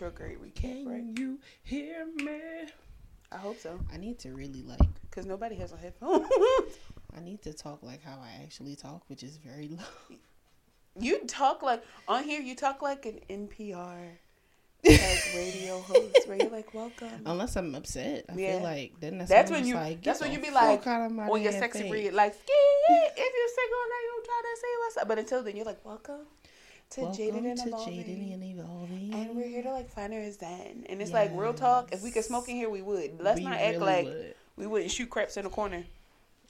retrograde recap, Can right? you hear me? I hope so, I need to really like. because nobody has a headphone. I need to talk like how I actually talk, which is very low. you talk like on here. You talk like an NPR like radio host, where you're like, "Welcome." Unless I'm upset, I Yeah. feel like then that's, That's when, when I'm you. Like, that's get when you the be like fuck out of my on your damn sexy face. breed, like, if you're single now, you try to say what's up." But until then, you're like, "Welcome to Welcome Jaded and to Evolving." Jaded and Evolving. And we're here to like find our zen. And it's like real talk. If we could smoke in here, we would. Let's We not act really like would. we wouldn't shoot craps in a corner.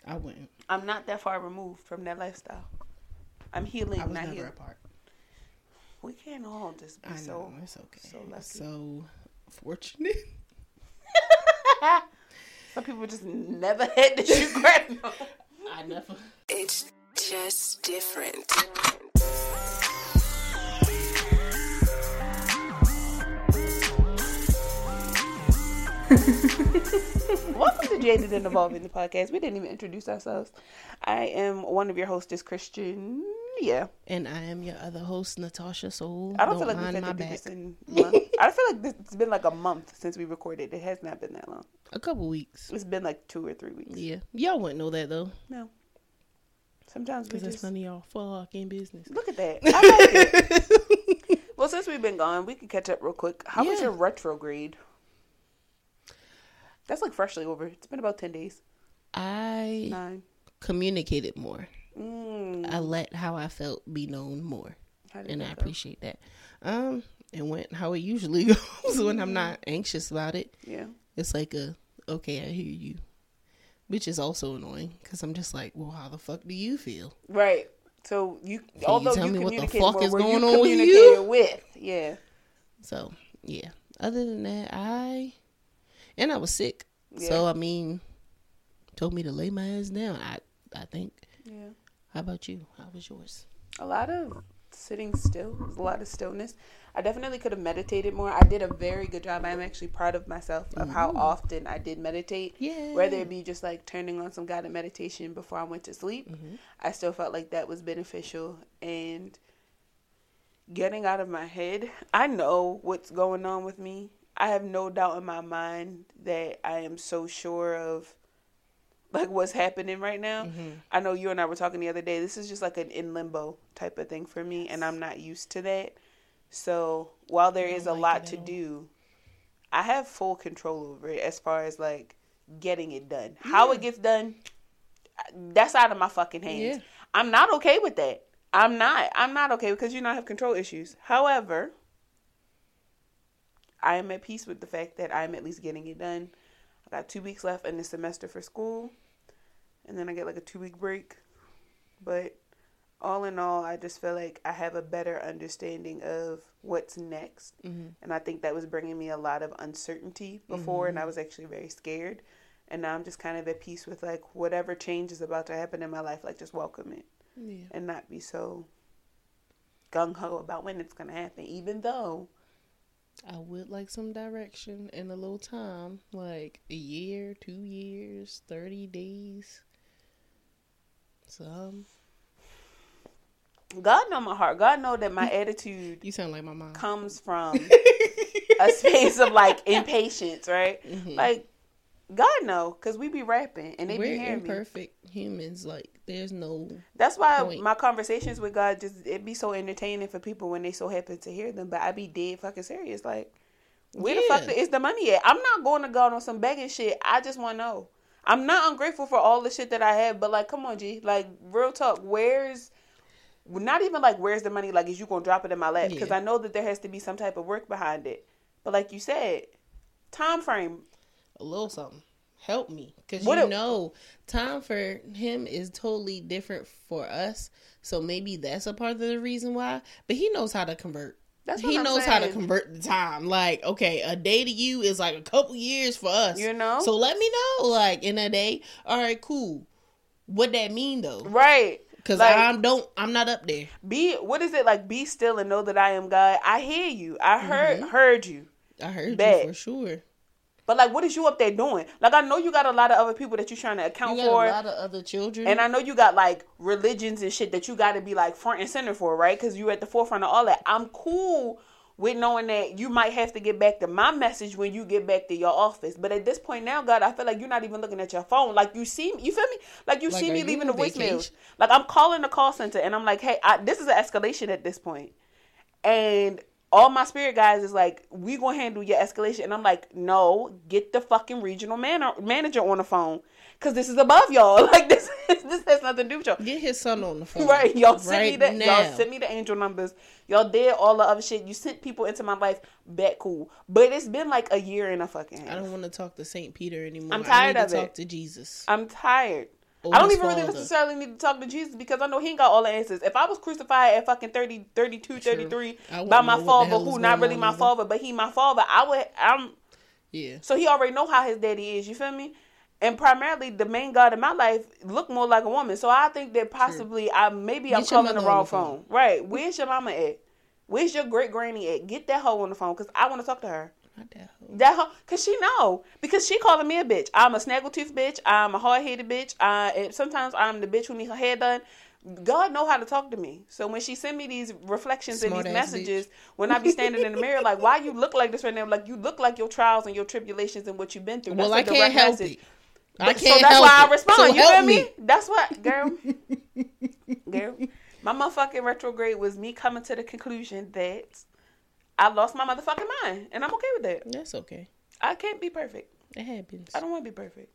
I wouldn't. I'm not that far removed from that lifestyle. I'm healing, I was not never healing. apart. We can't all just be I know so. it's okay. so lucky. So fortunate. Some people just never had to shoot crap. I never. It's just different. Welcome to Jaded and Evolving the podcast. We didn't even introduce ourselves. I am one of your hosts, Christian. Yeah, And I am your other host, Natasha Soul. I don't, feel like mind we've my had back. this in month. I feel like this, it's been like a month since we recorded. It has not been that long. A couple weeks. It's been like two or three weeks. Yeah, y'all wouldn't know that though, No. Sometimes we just none of y'all fucking business. look at that. I like it. well, since we've been gone, we can catch up real quick. How was your retrograde? That's like freshly over. It's been about ten days. I Nine. communicated more. Mm. I let how I felt be known more, and I go? appreciate that. Um, it went how it usually goes when I'm not anxious about it. Yeah. It's like a okay, I hear you, which is also annoying because I'm just like, well, how the fuck do you feel? Right. So you, you although tell you me what the fuck more, is going you on with you? with, yeah, So yeah. Other than that, I and I was sick. Yeah. So I mean, told me to lay my ass down. I I think. yeah. How about you? How was yours? A lot of sitting still. A lot of stillness. I definitely could have meditated more. I did a very good job. I'm actually proud of myself of how mm-hmm. often I did meditate. Yeah. Whether it be just like turning on some guided meditation before I went to sleep, mm-hmm. I still felt like that was beneficial and getting out of my head. I know what's going on with me. I have no doubt in my mind that I am so sure of like what's happening right now. I know you and I were talking the other day. This is just like an in limbo type of thing for me and I'm not used to that. So, while there is a like lot to all. do, I have full control over it as far as like getting it done. How it gets done, that's out of my fucking hands. Yeah. I'm not okay with that. I'm not. I'm not okay because you know I have control issues. However, I am at peace with the fact that I'm at least getting it done. I got two weeks left in the semester for school, and then I get like a two week break. But all in all, I just feel like I have a better understanding of what's next. Mm-hmm. And I think that was bringing me a lot of uncertainty before, and mm-hmm. I was actually very scared. And now I'm just kind of at peace with like whatever change is about to happen in my life, like just welcome it Yeah. and not be so gung ho about when it's going to happen, even though I would like some direction and a little time, like a year, two years, thirty days. Some. God know my heart. God know that my attitude You sound like my mom. comes from a space of like impatience, right? Mm-hmm. Like God know, cause we be rapping and they be We're hearing me. imperfect humans. Like there's no. That's why point. my conversations with God just it be so entertaining for people when they so happen to hear them. But I be dead fucking serious. Like, where the Yeah. fuck is the money at? I'm not going to God on some begging shit. I just want to know. I'm not ungrateful for all the shit that I have, but like, come on, G. Like, real talk. Where's not even like where's the money? Like, is you gonna drop it in my lap? Because Yeah. I know that there has to be some type of work behind it. But like you said, time frame. A little something. Help me, because you it- know, time for him is totally different for us. So maybe that's a part of the reason why. But he knows how to convert. That's he I'm knows how to convert the time. Like, okay, a day to you is like a couple years for us. You know? So let me know, like in a day. All right, cool. What that mean though? Right. Because Like- I'm don't. I'm not up there. Be what is it like? Be still and know that I am God. I hear you. I heard mm-hmm. heard you. I heard Bet. you for sure. But like, what is you up there doing? Like, I know you got a lot of other people that you're trying to account You got for, a lot of other children. and I know you got like religions and shit that you got to be like front and center for, right? Because you're at the forefront of all that. I'm cool with knowing that you might have to get back to my message when you get back to your office. But at this point now, God, I feel like you're not even looking at your phone. Like you see, you feel me? Like you Like, see me leaving the voicemails. Like I'm calling the call center and I'm like, hey, I, this is an escalation at this point. And all my spirit guys is like, we gonna handle your escalation. And I'm like, no, get the fucking regional man- manager on the phone. Cause this is above y'all. Like this, this has nothing to do with y'all. Get his son on the phone. Right, y'all sent right me the now. y'all sent me the angel numbers. Y'all did all the other shit. You sent people into my life. Bet cool, but it's been like a year and a fucking half. I don't want to talk to Saint Peter anymore. I'm tired of to it. talk to Jesus. I'm tired. Or I don't even really necessarily need to talk to Jesus because I know he ain't got all the answers. If I was crucified at fucking 30, 32, 33 by my father, who not really my either. father, but he my father, I would I'm Yeah. so he already know how his daddy is, you feel me? And primarily the main God in my life look more like a woman. So I think that possibly I maybe I'm Get calling the wrong phone. phone. Right. Where's your mama at? Where's your great granny at? Get that hoe on the phone because I want to talk to her. Not that hoe. That hoe, cause she know, because she calling me a bitch. I'm a snaggletooth bitch. I'm a hard headed bitch. I and sometimes I'm the bitch who need her hair done. God know how to talk to me. So when she send me these reflections and these messages, when I be standing in the mirror, like, why you look like this right now? Like you look like your trials and your tribulations and what you've been through. Well, That's I a can't help message. it. I But- can't so that's help why it. I respond. So you feel me? me. That's what, girl. girl, my motherfucking retrograde was me coming to the conclusion that I lost my motherfucking mind, and I'm okay with that. That's okay. I can't be perfect. It happens. I don't want to be perfect.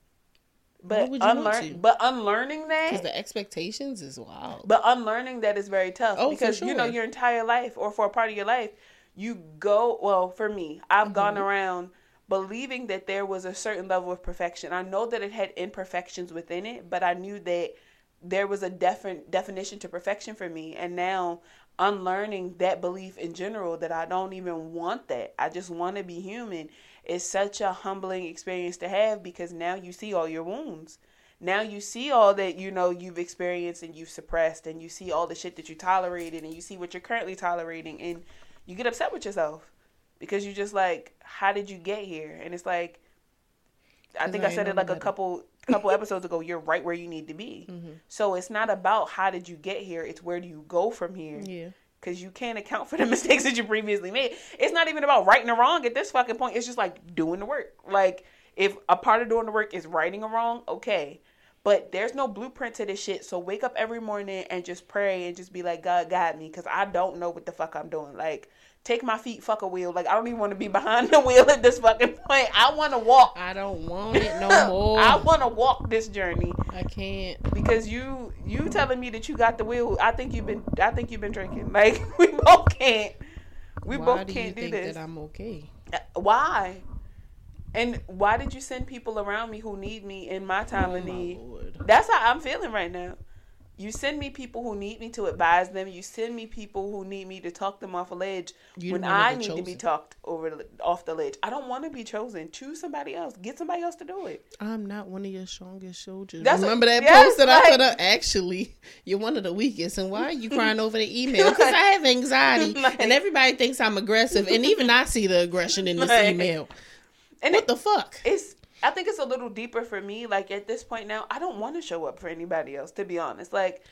But would you want unlearn, but unlearning that Because the expectations is wild. but unlearning that is very tough Oh, for because you know your entire life or for a part of your life, you go well. For me, I've gone Mm-hmm. around believing that there was a certain level of perfection. I know that it had imperfections within it, but I knew that there was a different definition to perfection for me. And now unlearning that belief in general that I don't even want that. I just want to be human is such a humbling experience to have because now you see all your wounds. Now you see all that you know you've experienced and you've suppressed and you see all the shit that you tolerated and you see what you're currently tolerating and you get upset with yourself because you're just like how did you get here? And it's like I think I said it like a better. Couple couple episodes ago. You're right where you need to be. Mm-hmm. So it's not about how did you get here. It's where do you go from here. yeah. Because you can't account for the mistakes that you previously made. It's not even about right and wrong at this fucking point. It's just like doing the work. Like if a part of doing the work is righting a wrong, okay. But there's no blueprint to this shit. So wake up every morning and just pray and just be like, God guide me, because I don't know what the fuck I'm doing. Like, take my feet, fuck a wheel. Like I don't even want to be behind the wheel at this fucking point. I want to walk. I don't want it no more. I want to walk this journey I can't. because you you telling me that you got the wheel. I think you've been I think you've been drinking. Like we both can't. We Why both do can't you do think this. that I'm okay? Uh, Why? And why did you send people around me who need me in my time Oh, of need? Lord. That's how I'm feeling right now. You send me people who need me to advise them. You send me people who need me to talk them off a ledge You when the one of I need to be talked over off the ledge. I don't want to be chosen. Choose somebody else. Get somebody else to do it. I'm not one of your strongest soldiers. That's a- Remember that yes, post that I put up? Actually, you're one of the weakest. And why are you crying over the email? Because I have anxiety, Like- and everybody thinks I'm aggressive, and even I see the aggression in this Like- email. And What it- the fuck? it's I think it's a little deeper for me. Like at this point now, I don't want to show up for anybody else. To be honest, like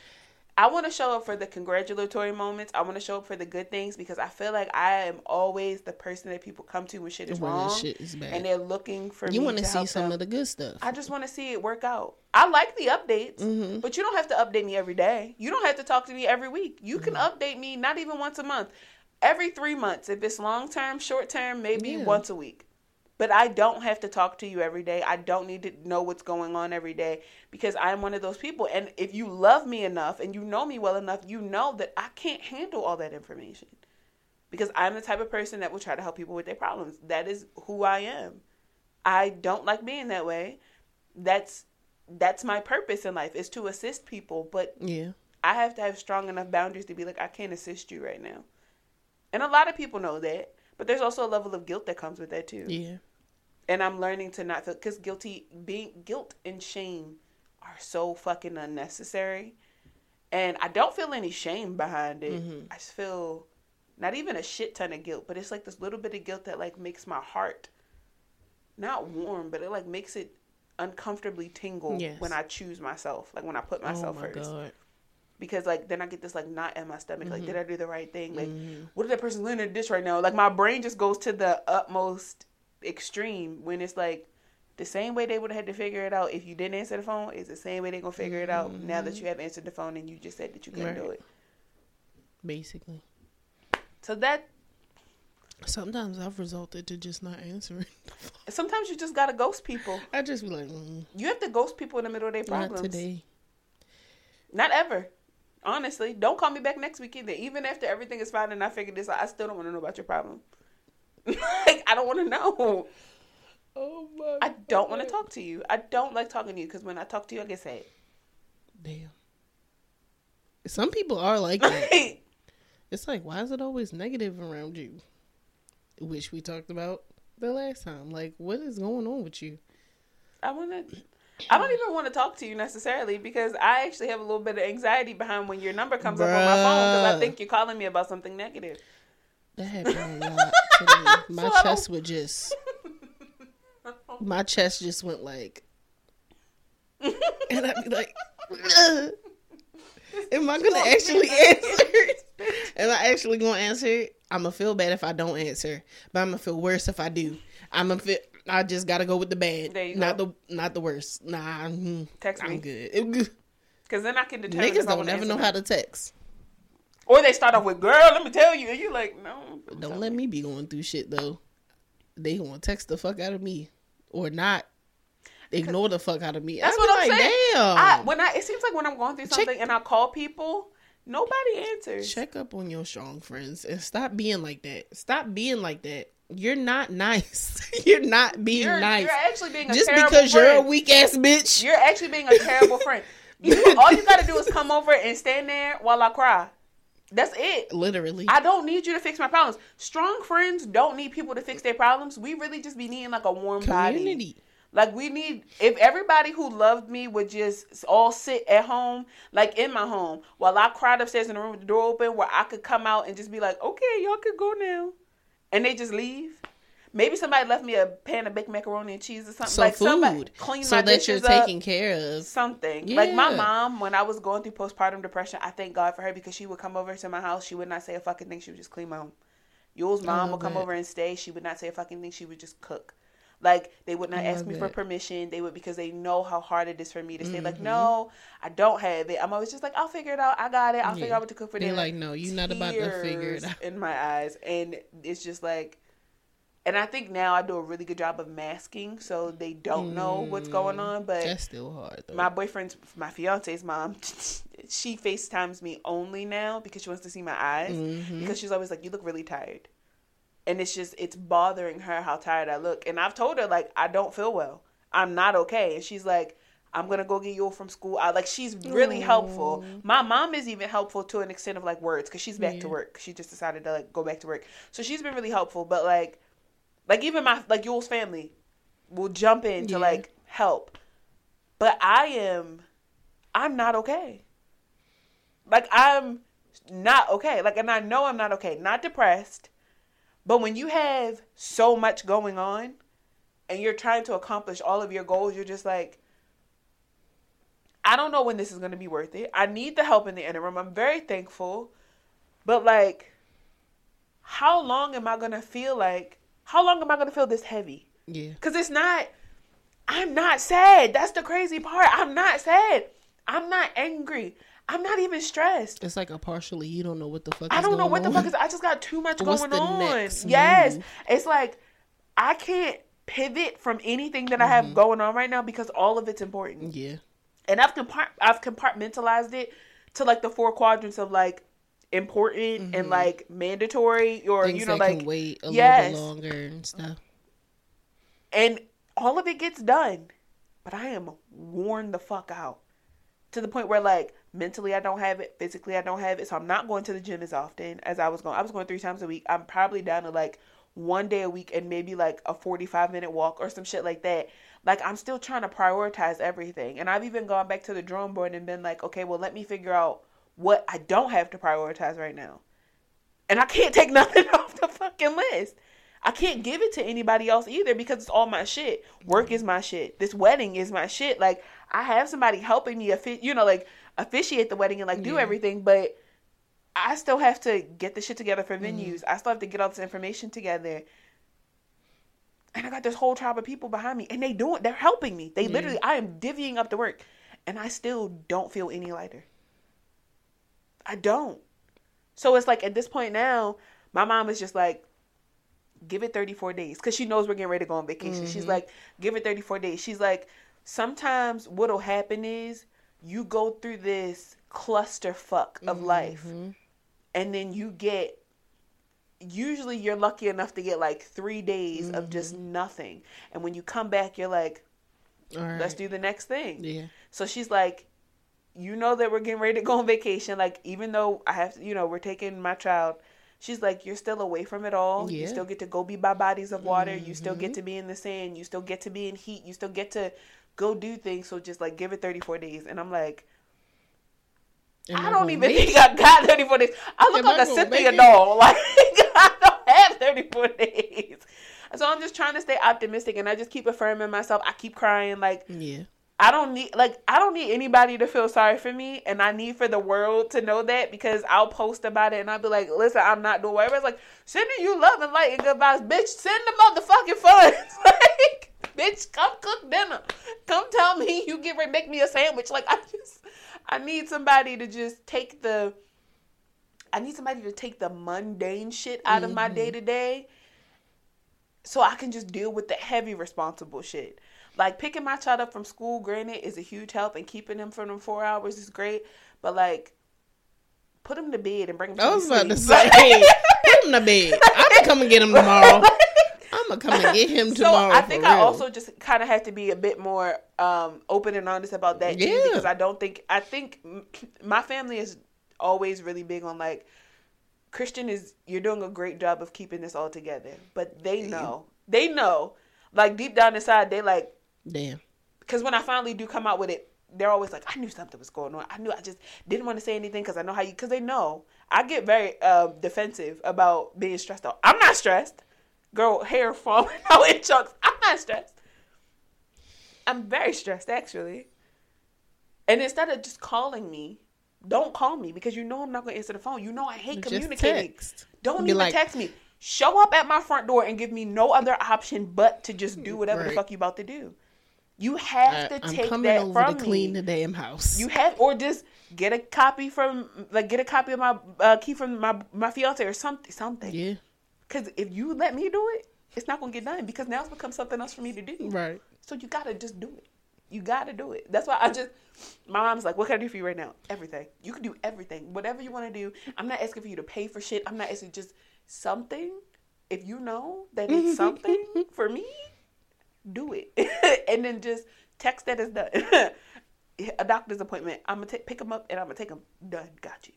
I want to show up for the congratulatory moments. I want to show up for the good things because I feel like I am always the person that people come to when shit is When wrong, shit is bad. and they're looking for You want to see some them. of the good stuff. I just want to see it work out. I like the updates, Mm-hmm. but you don't have to update me every day. You don't have to talk to me every week. You can Mm-hmm. update me not even once a month, every three months. If it's long term, short term, maybe Yeah. once a week. But I don't have to talk to you every day. I don't need to know what's going on every day because I'm one of those people. And if you love me enough and you know me well enough, you know that I can't handle all that information because I'm the type of person that will try to help people with their problems. That is who I am. I don't like being that way. That's that's my purpose in life is to assist people, but yeah. I have to have strong enough boundaries to be like I can't assist you right now. And a lot of people know that, but there's also a level of guilt that comes with that too. Yeah. And I'm learning to not feel cuz guilty being guilt and shame are so fucking unnecessary. And I don't feel any shame behind it. Mhm. I just feel not even a shit ton of guilt, but it's like this little bit of guilt that like makes my heart not warm, but it like makes it uncomfortably tingle Yes. when I choose myself, like when I put myself oh my first. god. because like then I get this like knot in my stomach. Like, Mm-hmm. did I do the right thing? Like, what if that person's laying in the dish right now? Like, my brain just goes to the utmost extreme when it's like the same way they would have had to figure it out if you didn't answer the phone is the same way they're gonna figure it out now that you have answered the phone and you just said that you couldn't do Mm-hmm. It. Basically. So that Sometimes I've resulted to just not answering. sometimes you just gotta ghost people. I just be like, mm, You have to ghost people in the middle of their problems. not today. Not ever. Honestly, don't call me back next week either. Even after everything is fine and I figured this out, I still don't want to know about your problem. like I don't want to know. Oh my! I don't want to talk to you. I don't like talking to you because when I talk to you, I get sad. Damn. Some people are like that. it's like, why is it always negative around you? Which we talked about the last time. Like, what is going on with you? I want to. I don't even want to talk to you necessarily because I actually have a little bit of anxiety behind when your number comes up on my phone because I think you're calling me about something negative. That happened a lot to me. My So chest would just, my chest just went like, and I'd be like, "Ugh. am I gonna actually answer? Am I actually gonna answer? I'm gonna feel bad if I don't answer, but I'm gonna feel worse if I do. I'm gonna feel. I just gotta go with the bad, not go. the not the worst. Nah, mm, Text I'm me. good. Because then I can determine. Niggas don't wanna know them. how to text. Or they start off with "girl," let me tell you, and you're like, "No." Don't let me be going through shit though. They gonna text the fuck out of me or not ignore the fuck out of me. That's what I'm like, saying. Damn. I, when I, it seems like when I'm going through Check- something and I call people, nobody answers. Check up on your strong friends and stop being like that. Stop being like that. You're not nice. you're not being You're, nice. you're actually being a Just terrible because you're a weak ass bitch. You're actually being a terrible friend. You, all you gotta do is come over and stand there while I cry. That's it. Literally. I don't need you to fix my problems. Strong friends don't need people to fix their problems. We really just be needing like a warm body. Like we need if everybody who loved me would just all sit at home, like in my home, while I cried upstairs in the room with the door open, where I could come out and just be like, okay, y'all could go now, and they just leave. Maybe somebody left me a pan of baked macaroni and cheese or something. So like somebody food. clean So my that you're dishes up taking care of. something. Yeah. Like my mom, when I was going through postpartum depression, I thank God for her because she would come over to my house. She would not say a fucking thing. She would just clean my home. Yule's mom love would come that. over and stay. She would not say a fucking thing. She would just cook. Like they would not ask me for permission. They would because they know how hard it is for me to say Mm-hmm. like, no, I don't have it. I'm always just like, I'll figure it out. I got it. I'll figure out what to cook for They're dinner. like, no, you're not about to figure it out. in my eyes, and it's just like. And I think now I do a really good job of masking, so they don't know what's going on. But That's still hard though. my boyfriend's my fiance's mom she facetimes me only now because she wants to see my eyes Mm-hmm. because she's always like you look really tired. And it's just it's bothering her how tired i look. And i've told her like i don't feel well. I'm not okay. And she's like i'm gonna go get you from school. I like she's really helpful. My mom is even helpful to an extent of like words because she's back to work. She just decided to like go back to work. So she's been really helpful but like like even my like Yule's family will jump in to like help but I am I'm not okay. Like I'm not okay. Like and I know I'm not okay. Not depressed. But when you have so much going on and you're trying to accomplish all of your goals, you're just like I don't know when this is going to be worth it. I need the help in the interim. I'm very thankful. But like how long am I going to feel like how long am I going to feel this heavy? yeah. Cause it's not. I'm not sad. That's the crazy part. I'm not sad. I'm not angry. I'm not even stressed. It's like a partially you don't know what the fuck I don't know what the fuck is. I just got too much What's going on. Yes, move? it's like I can't pivot from anything that I Mm-hmm. have going on right now because all of it's important. Yeah. And I've compart- I've compartmentalized it to like the four quadrants of like important and like mandatory or Mm-hmm. Things you know like wait a yes. little bit longer and stuff. and all of it gets done. But i am worn the fuck out. To the point where like mentally i don't have it physically i don't have it. So i'm not going to the gym as often as i was going. I was going three times a week. I'm probably down to like one day a week and maybe like a 45 minute walk or some shit like that. Like i'm still trying to prioritize everything. And i've even gone back to the drawing board and been like okay well let me figure out what i don't have to prioritize right now and I can't take nothing off the fucking list. I can't give it to anybody else either because it's all my shit. Work is my shit. This wedding is my shit. Like I have somebody helping me you know, like officiate the wedding and like do Yeah. everything, but I still have to get the shit together for Mm-hmm. venues. I still have to get all this information together. And I got this whole tribe of people behind me, and they doing, they're helping me. They literally, I am divvying up the work, and I still don't feel any lighter. I don't. So it's like at this point now, my mom is just like, give it 34 days because she knows we're getting ready to go on vacation. She's mm-hmm. like, give it 34 days. She's like, sometimes what'll happen is you go through this clusterfuck of life, mm-hmm. and then you get. Usually, you're lucky enough to get like three days of just mm-hmm. nothing, and when you come back, you're like, right. let's do the next thing. Yeah. So she's like, you know that we're getting ready to go on vacation. Like, even though I have, to, you know, we're taking my child, she's like, you're still away from it all. You Yeah. Mm-hmm. still get to go be by bodies of water. You still get to be in the sand. You still get to be in heat. You still get to go do things. So just like give it 34 days. And I'm like, Am I don't even think I got 34 days. I look Am I like a gonna Cynthia doll. Like, I don't have 34 days. So I'm just trying to stay optimistic and I just keep affirming myself. I keep crying. Like, Yeah. I don't need like I don't need anybody to feel sorry for me, and I need for the world to know that because I'll post about it and I'll be like, "Listen, I'm not doing whatever." It's like sending you love and light and good vibes, bitch. Send the motherfucking funds, like, bitch. Come cook dinner. Come tell me you get ready make me a sandwich. Like I just, I need somebody to just take the. I need somebody to take the mundane shit out of my day to day so I can just deal with the heavy responsible shit. Like picking my child up from school, granted, is a huge help, and keeping him for them four hours is great. But like, put him to bed and bring him. To I was about to sleep. say, put him to bed. I'm gonna come and get him tomorrow. I'm gonna come and get him tomorrow. so. I think I real. also just kind of have to be a bit more um, open and honest about that too, Yeah. because I don't think I think my family is always really big on like Christian is you're doing a great job of keeping this all together, but they know they know like deep down inside they like damn. because when I finally do come out with it, they're always like, I knew something was going on. I knew I just didn't want to say anything because I know how you, because they know. I get very uh, defensive about being stressed out. I'm not stressed. Girl, hair falling out in chunks. I'm not stressed. I'm very stressed, actually. And instead of just calling me, don't call me because you know I'm not going to answer the phone. You know I hate Just communicating. text. Don't Be even like- text me. Show up at my front door and give me no other option but to just do whatever the fuck you about to do. You have I, to I'm take coming that over from to clean me. the damn house. You have, or just get a copy from, like, get a copy of my uh, key from my my fiance or something, something. yeah. Because if you let me do it, it's not gonna get done because now it's become something else for me to do. Right. So you gotta just do it. You gotta do it. That's why I just. My mom's like, "What can I do for you right now? Everything. You can do everything. Whatever you want to do. I'm not asking for you to pay for shit. I'm not asking just something. If you know that it's something for me, do it, and then just text that it's done. a doctor's appointment. I'm gonna pick him up and I'm gonna take him. Done. Got you.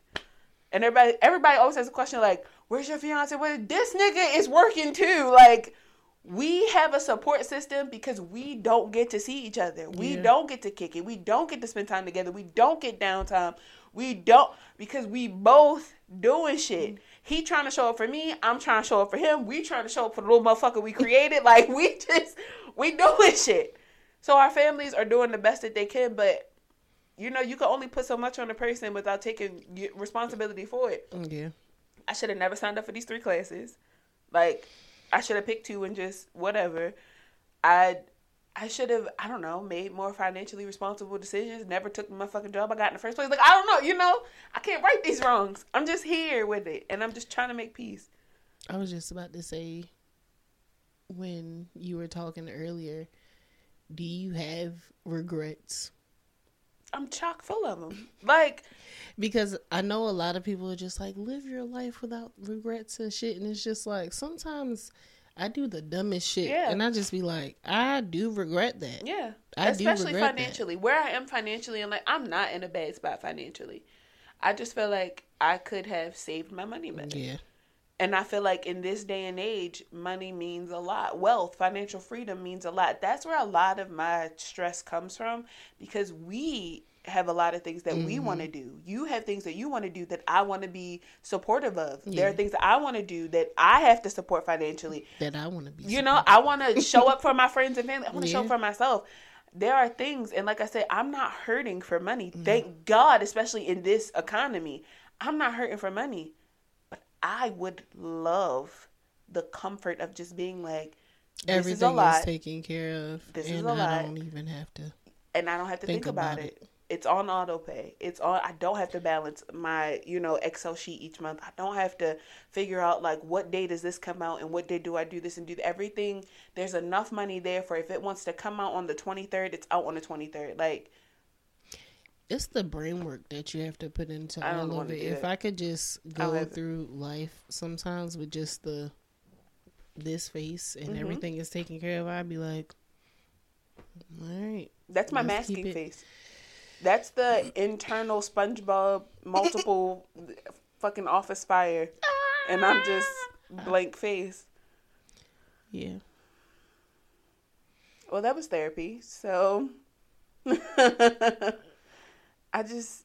And everybody, everybody always has a question like, "Where's your fiance?" Well, this nigga is working too. Like, we have a support system because we don't get to see each other. We Yeah. don't get to kick it. We don't get to spend time together. We don't get downtime. We don't because we both doing shit. Mm. He trying to show up for me. I'm trying to show up for him. We trying to show up for the little motherfucker we created. Like we just we doing shit. So our families are doing the best that they can, but you know you can only put so much on a person without taking responsibility for it. Yeah. I should have never signed up for these three classes. Like, I should have picked two and just whatever. I I should have I don't know made more financially responsible decisions. Never took my fucking job I got in the first place. Like I don't know, you know. I can't right these wrongs. I'm just here with it, and I'm just trying to make peace. I was just about to say when you were talking earlier, do you have regrets? I'm chock full of them. Like Because I know a lot of people are just like live your life without regrets and shit, and it's just like sometimes I do the dumbest shit, Yeah. and I just be like, I do regret that. Yeah, I do especially regret that. financially. Where I am financially, and like I'm not in a bad spot financially. I just feel like I could have saved my money better. Yeah, And I feel like in this day and age, money means a lot. Wealth, financial freedom means a lot. That's where a lot of my stress comes from because we have a lot of things that we want to Mm-hmm. do. You have things that you want to do that I want to be supportive of. There are things that I want to do that I have to support financially. that I want to be. You know, I want to show up for my friends and family. I want to show up for myself. there are things, and like I said, I'm not hurting for money. Mm-hmm. Thank God, especially in this economy, I'm not hurting for money. I would love the comfort of just being like, this Everything is a lot, taken care of, This is and a I lot. don't even have to. and I don't have to think, think about, about it. It's on auto pay. It's on. I don't have to balance my, you know, Excel sheet each month. I don't have to figure out like what day does this come out and what day do I do this and do everything. There's enough money there for if it wants to come out on the 23rd, it's out on the 23rd. Like It's the brain work that you have to put into I all of it. If that. I could just go it. through life sometimes with just the this face and Mm-hmm. everything is taken care of, I'd be like, all right. That's my masking face. That's the internal SpongeBob multiple fucking office fire, and I'm just blank face. Yeah. Well, that was therapy. So I just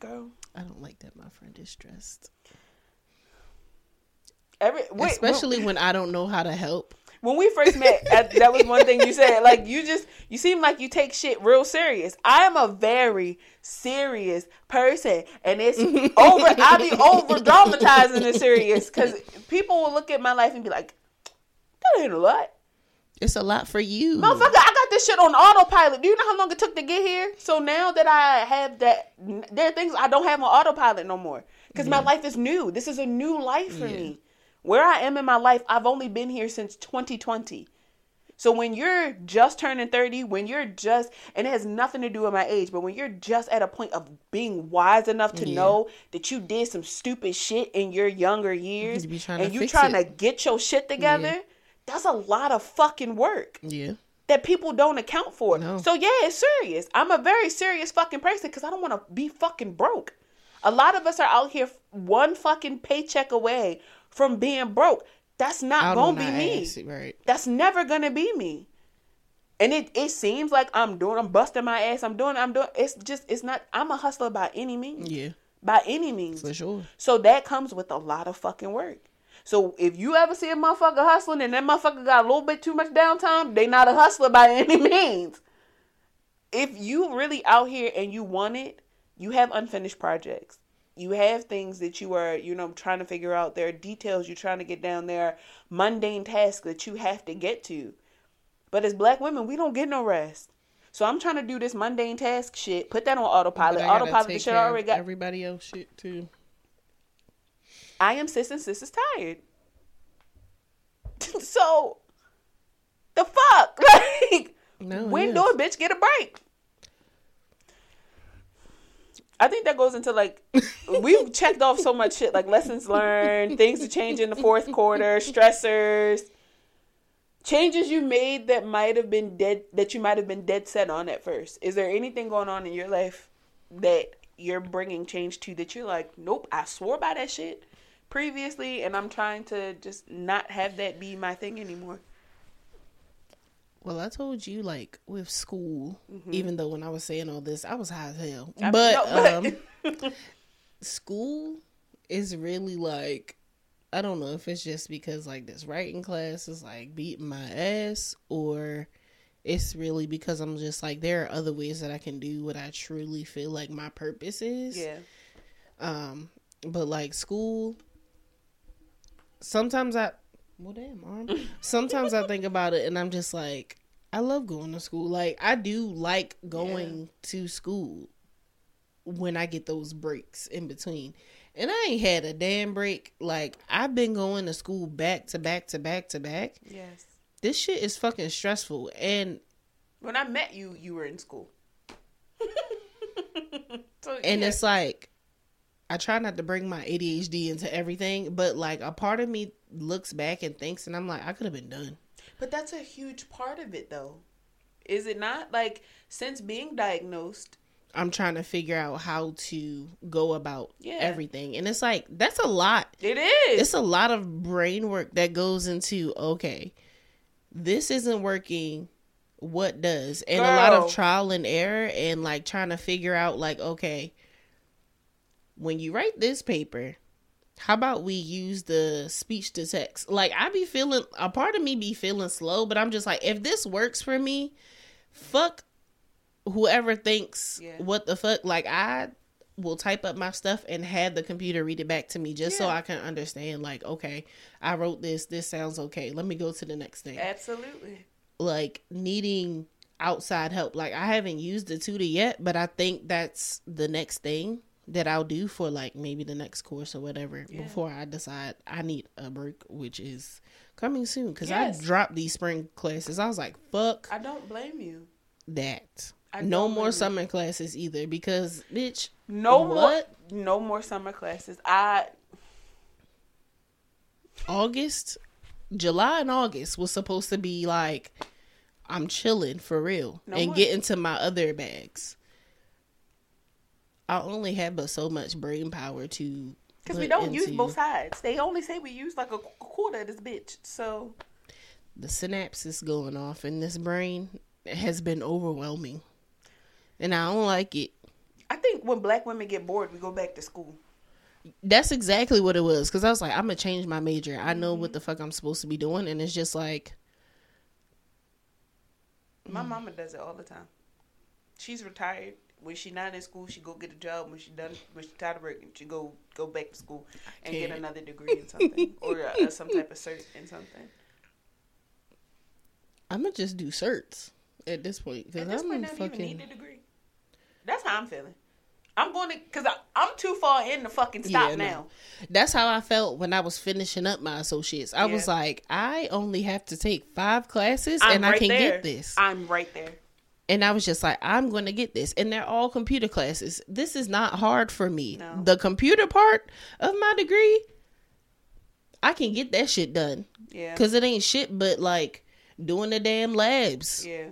go I don't like that my friend is stressed. every wait, Especially when I don't know how to help. when we first met, that, that was one thing you said. Like you just you seem like you take shit real serious. I am a very serious person, and it's over. I be over dramatizing the serious because people will look at my life and be like, "That ain't a lot." It's a lot for you. Motherfucker, I got this shit on autopilot. Do you know how long it took to get here? So now that I have that, there are things I don't have on autopilot no more because my life is new. This is a new life for Yeah. me. Where I am in my life, I've only been here since 2020. So when you're just turning 30, when you're just, and it has nothing to do with my age, but when you're just at a point of being wise enough to Yeah. know that you did some stupid shit in your younger years, You be trying to and you fix trying it. to get your shit together, that's a lot of fucking work Yeah. that people don't account for. No. So yeah, it's serious. I'm a very serious fucking person because I don't want to be fucking broke. A lot of us are out here one fucking paycheck away from being broke. That's not Out gonna be me. ass, right. That's never gonna be me. And it, it seems like I'm doing, I'm busting my ass. I'm doing, I'm doing. It's just, it's not. I'm a hustler by any means. Yeah, By any means. for sure. So that comes with a lot of fucking work. So if you ever see a motherfucker hustling and that motherfucker got a little bit too much downtime, they not a hustler by any means. If you really out here and you want it, you have unfinished projects. You have things that you are, you know, trying to figure out. There are details you're trying to get down. There are mundane tasks that you have to get to. But as black women, we don't get no rest. So I'm trying to do this mundane task shit. Put that on autopilot. But I gotta Autopilot the shit I already got. Everybody else shit too. I am sis and sis is tired. so the fuck? Like No, when do a bitch get a break? I think that goes into like we've checked off so much shit like lessons learned, things to change in the fourth quarter, stressors, changes you made that might have been dead that you might have been dead set on at first. Is there anything going on in your life that you're bringing change to that you're like, nope, I swore by that shit previously, and I'm trying to just not have that be my thing anymore. Well, I told you like with school, even though when I was saying all this, I was high as hell. I- But, no, um, school is really like I don't know if it's just because like this writing class is like beating my ass or it's really because I'm just like there are other ways that I can do what I truly feel like my purpose is. yeah, Um, but like school, sometimes I, well, damn, arm. Sometimes I think about it and I'm just like, I love going to school. Like I do like going to school when I get those breaks in between. And I ain't had a damn break. Like I've been going to school back to back to back to back. yes. This shit is fucking stressful. And When I met you, you were in school. so, and yeah. it's like I try not to bring my ADHD into everything, but like a part of me looks back and thinks, and I'm like, I could have been done. But that's a huge part of it, though. Is it not? Like, since being diagnosed, I'm trying to figure out how to go about Yeah. everything, and it's like that's a lot. it is. It's a lot of brain work that goes into okay, this isn't working. What does? And a lot of trial and error, and like trying to figure out like okay, when you write this paper, how about we use the speech to text? Like I be feeling a part of me be feeling slow, but I'm just like if this works for me, fuck whoever thinks Yeah. what the fuck. Like I will type up my stuff and have the computer read it back to me just so I can understand. Like, okay, I wrote this. This sounds okay. Let me go to the next thing. Absolutely. Like needing outside help. Like I haven't used the tutor yet, but I think that's the next thing that I'll do for like maybe the next course or whatever Yeah. before I decide I need a break, which is coming soon. Because Yes. I dropped these spring classes. I was like, fuck I don't blame you. that. I no more blame you. summer classes either because bitch No What? more. No more summer classes. I August, July and August was supposed to be like I'm chilling for real No and more. get into my other bags. I only have but so much brain power to because we don't use both sides. They only say we use like a quarter of this bitch. So The synapses going off in this brain has been overwhelming, and I don't like it. I think when black women get bored, we go back to school. That's exactly what it was. Cause I was like, I'm gonna change my major. I know Mm-hmm. what the fuck I'm supposed to be doing, and it's just like, My Mm. mama does it all the time. She's retired. When she not in school, she go get a job. When she done, when she tired of working, she go go back to school and get another degree in something or uh, some type of cert in something. I'm gonna just do certs at this point. Cause At this I'm point, I don't even fucking. need the degree. That's how I'm feeling. I'm going to because I'm too far in to fucking stop Yeah, no. now. That's how I felt when I was finishing up my associates. I was like, I only have to take five classes I'm and I can there. get this. I'm right there. And I was just like, I'm going to get this. And they're all computer classes. This is not hard for me. No. The computer part of my degree, I can get that shit done. Yeah. Because it ain't shit but like doing the damn labs. Yeah.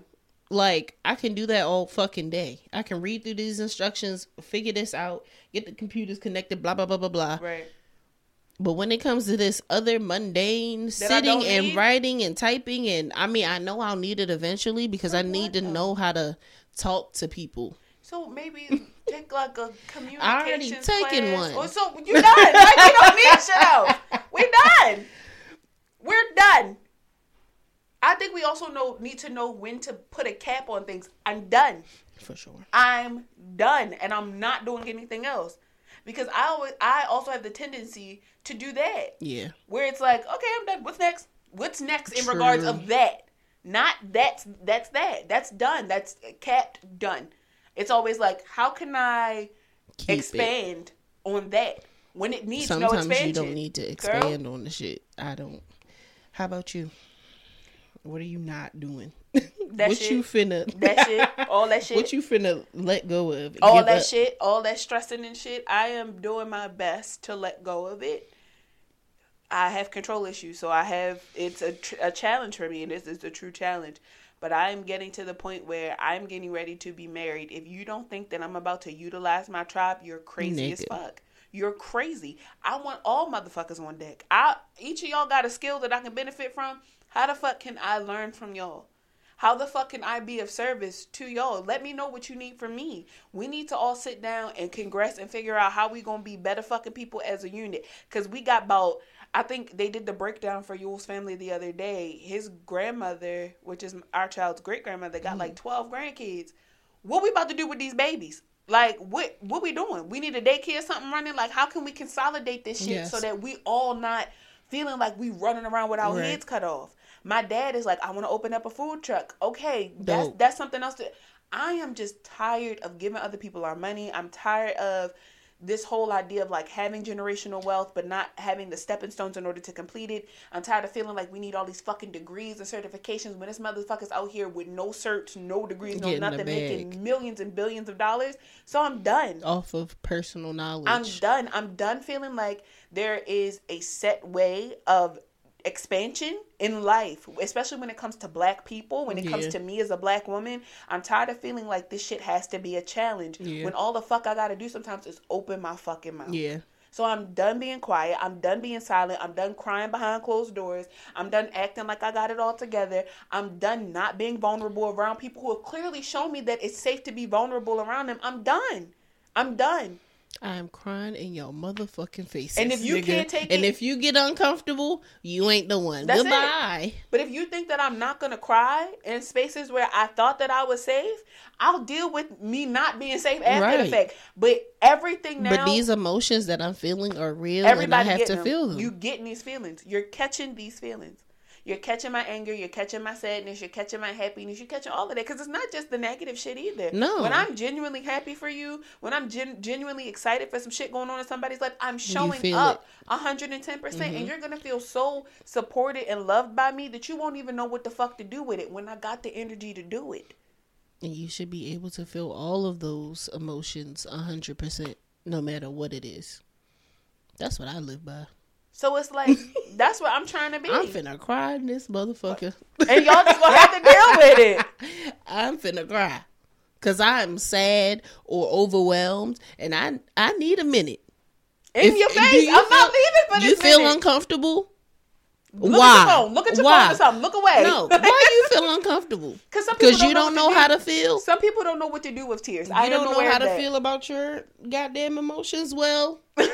Like, I can do that all fucking day. I can read through these instructions, figure this out, get the computers connected, blah, blah, blah, blah, blah. Right. But when it comes to this other mundane I sitting and need? writing and typing, and I mean, I know I'll need it eventually because I need to know how to talk to people. So maybe take like a communication I already taken one. Or so you done? like we don't need shit else. We done. We're done. I think we also know need to know when to put a cap on things. I'm done. For sure. I'm done, and I'm not doing anything else because I always I also have the tendency to do that Yeah. where it's like, okay, I'm done. What's next? What's next in regards of that? Not that's that's that. That's done. That's capped. Done. It's always like, how can I Keep it. expand on that when it needs no Sometimes you don't need to Girl. expand on the shit. I don't. How about you? What are you not doing? That what shit. you finna? That shit, all that shit, What you finna let go of? all that up? shit, all that stressing and shit. I am doing my best to let go of it. I have control issues, so I have it's a tr- a challenge for me, and this is a true challenge. But I am getting to the point where I'm getting ready to be married. If you don't think that I'm about to utilize my tribe, you're crazy as fuck. You're crazy. I want all motherfuckers on deck. I each of y'all got a skill that I can benefit from. How the fuck can I learn from y'all? How the fuck can I be of service to y'all? Let me know what you need from me. We need to all sit down and congress and figure out how we gonna be better fucking people as a unit. Cause we got about I think they did the breakdown for Yule's family the other day. His grandmother, which is our child's great grandmother, got like mm. twelve grandkids. What we about to do with these babies? Like what what we doing? We need a daycare or something running? Like how can we consolidate this shit Yes. so that we all not feeling like we running around with our Right. heads cut off? My dad is like, I want to open up a food truck. Okay, that's Dope. that's something else. To, I am just tired of giving other people our money. I'm tired of this whole idea of like having generational wealth but not having the stepping stones in order to complete it. I'm tired of feeling like we need all these fucking degrees and certifications when this motherfucker's out here with no certs, no degrees, no Getting nothing, making millions and billions of dollars. So I'm done. Off of personal knowledge. I'm done. I'm done feeling like there is a set way of expansion in life, especially when it comes to black people, when it comes to me as a black woman. I'm tired of feeling like this shit has to be a challenge Yeah. when all the fuck I gotta do sometimes is open my fucking mouth. Yeah. So I'm done being quiet. I'm done being silent. I'm done crying behind closed doors. I'm done acting like I got it all together. I'm done not being vulnerable around people who have clearly shown me that it's safe to be vulnerable around them. I'm done. I'm done. I am crying in your motherfucking face. And if you can't take and it- if you get uncomfortable, you ain't the one. That's it. Goodbye. But if you think that I'm not gonna cry in spaces where I thought that I was safe, I'll deal with me not being safe after the fact. But everything now, But these emotions that I'm feeling are real, and I everybody have to them. feel them. You getting these feelings. You're catching these feelings. You're catching my anger. You're catching my sadness. You're catching my happiness. You're catching all of that because it's not just the negative shit either. No. When I'm genuinely happy for you, when I'm gen- genuinely excited for some shit going on in somebody's life, I'm showing up 110%. percent Mm-hmm. And you're going to feel so supported and loved by me that you won't even know what the fuck to do with it when I got the energy to do it. and you should be able to feel all of those emotions hundred percent, no matter what it is. That's what I live by. So it's like, that's what I'm trying to be. I'm finna cry in this motherfucker. and y'all just to have to deal with it. I'm finna cry. Cause I'm sad or overwhelmed and I I need a minute. In If- your face. you I'm not leaving for this You feel minute. uncomfortable? Look Why? at your phone. Look at your Why? phone or something. Look away. No. Why do you feel uncomfortable? Because some people Because you don't know what how do. to feel. Some people don't know what to do with tears. I don't know how to that. feel about your goddamn emotions. Well, I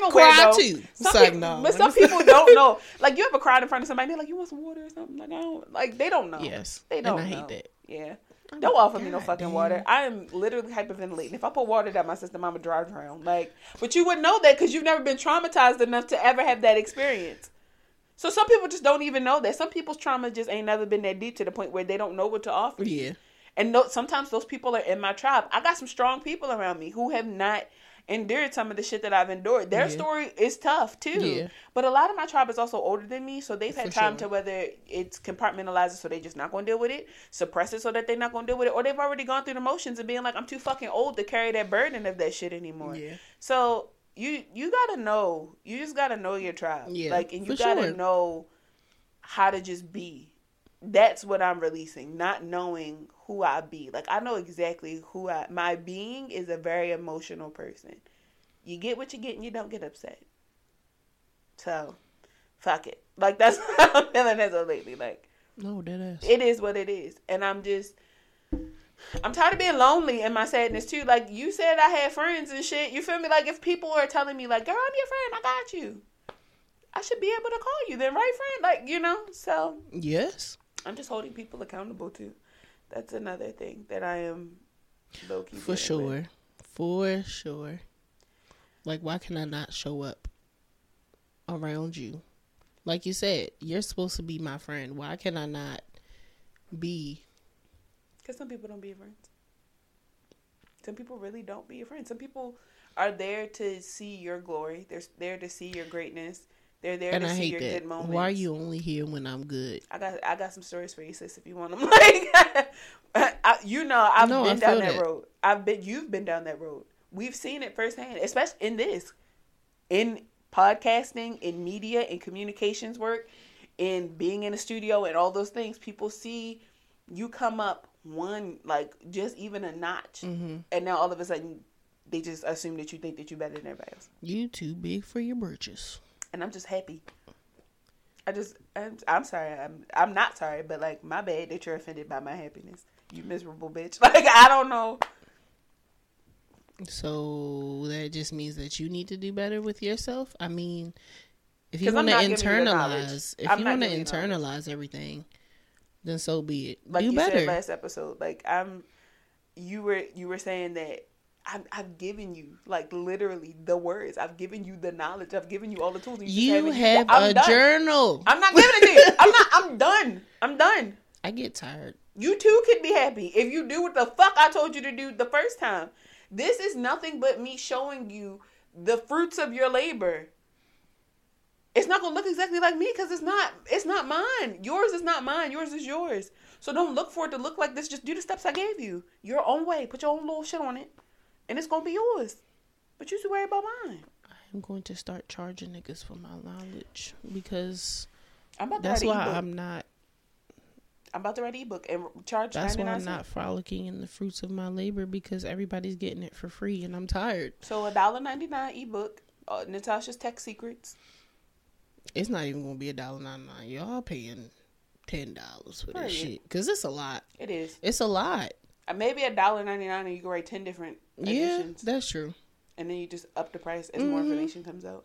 am aware Cry though. too. Some like, people, no, but some people don't know. Like you ever cried in front of somebody? They're like, "You want some water or something?" Like I don't. Like they don't know. Yes. they don't. I hate know. that. Yeah. Don't offer me no fucking damn." water. I am literally hyperventilating. If I put water down my system, I'm a dry drown. Like, but you wouldn't know that because you've never been traumatized enough to ever have that experience. So some people just don't even know that. Some people's trauma just ain't never been that deep to the point where they don't know what to offer. Yeah. And no, sometimes those people are in my tribe. I got some strong people around me who have not endured some of the shit that I've endured. Their Yeah. story is tough too. Yeah. But a lot of my tribe is also older than me, so they've had For time sure. to whether it's compartmentalized so they're just not gonna deal with it, suppress it so that they're not gonna deal with it, or they've already gone through the motions and being like, I'm too fucking old to carry that burden of that shit anymore. Yeah. So you you gotta know. You just gotta know your tribe. Yeah, Like and you gotta sure. know how to just be. That's what I'm releasing, not knowing who I be. Like I know exactly who I my being is a very emotional person. You get what you get and you don't get upset. So fuck it. Like that's how I'm feeling as of lately. Like No, that ass. it is what it is. And I'm just I'm tired of being lonely in my sadness too. Like you said I had friends and shit. You feel me? Like if people are telling me like, girl, I'm your friend, I got you. I should be able to call you then, right, friend? Like, you know, so Yes. I'm just holding people accountable too. That's another thing that I am low key For dealing with. sure. For sure. Like, why can I not show up around you? Like you said, you're supposed to be my friend. Why can I not be? Because some people don't be your friends. Some people really don't be your friends. Some people are there to see your glory. They're there to see your greatness. They're there And to I see hate your that. good moments. Why are you only here when I'm good? I got I got some stories for you, sis. If you want them, like, I, you know, I've No, I been down that, that. road. I've been, you've been down that road. We've seen it firsthand, especially in this, in podcasting, in media, in communications work, in being in a studio, and all those things. People see you come up one, like just even a notch, Mm-hmm. and now all of a sudden, they just assume that you think that you're better than everybody else. You too big for your britches. and I'm just happy. I just, I'm, I'm sorry. I'm, I'm not sorry, but like, my bad that you're offended by my happiness. You miserable bitch. Like, I don't know. So that just means that you need to do better with yourself. I mean, if you want to not giving you the knowledge. internalize, if I'm you want to internalize everything, then so be it. Like do you better. said last episode. Like, I'm, you were, you were saying that. I'm, I've given you like literally the words. I've given you the knowledge. I've given you all the tools. you used have. I'm a done. journal. I'm not giving it to you. I'm not. I'm done. I'm done. I get tired. You too can be happy if you do what the fuck I told you to do the first time. This is nothing but me showing you the fruits of your labor. It's not gonna look exactly like me because it's not. It's not mine. Yours is not mine. Yours is yours. So don't look for it to look like this. Just do the steps I gave you. Your own way. Put your own little shit on it, and it's gonna be yours. But you should worry about mine. I'm going to start charging niggas for my knowledge because I'm about to that's why ebook. I'm not. I'm about to write an ebook and charge That's why I'm not frolicking in the fruits of my labor because everybody's getting it for free and I'm tired. So a dollar ninety nine ebook. Uh, Natasha's Tech Secrets. It's not even gonna be a dollar ninety nine. Y'all paying ten dollars for this shit because it's a lot. It is. It's a lot. Uh, maybe a dollar ninety nine and you can write ten different Yeah, editions. that's true. and then you just up the price as more Mm-hmm. information comes out.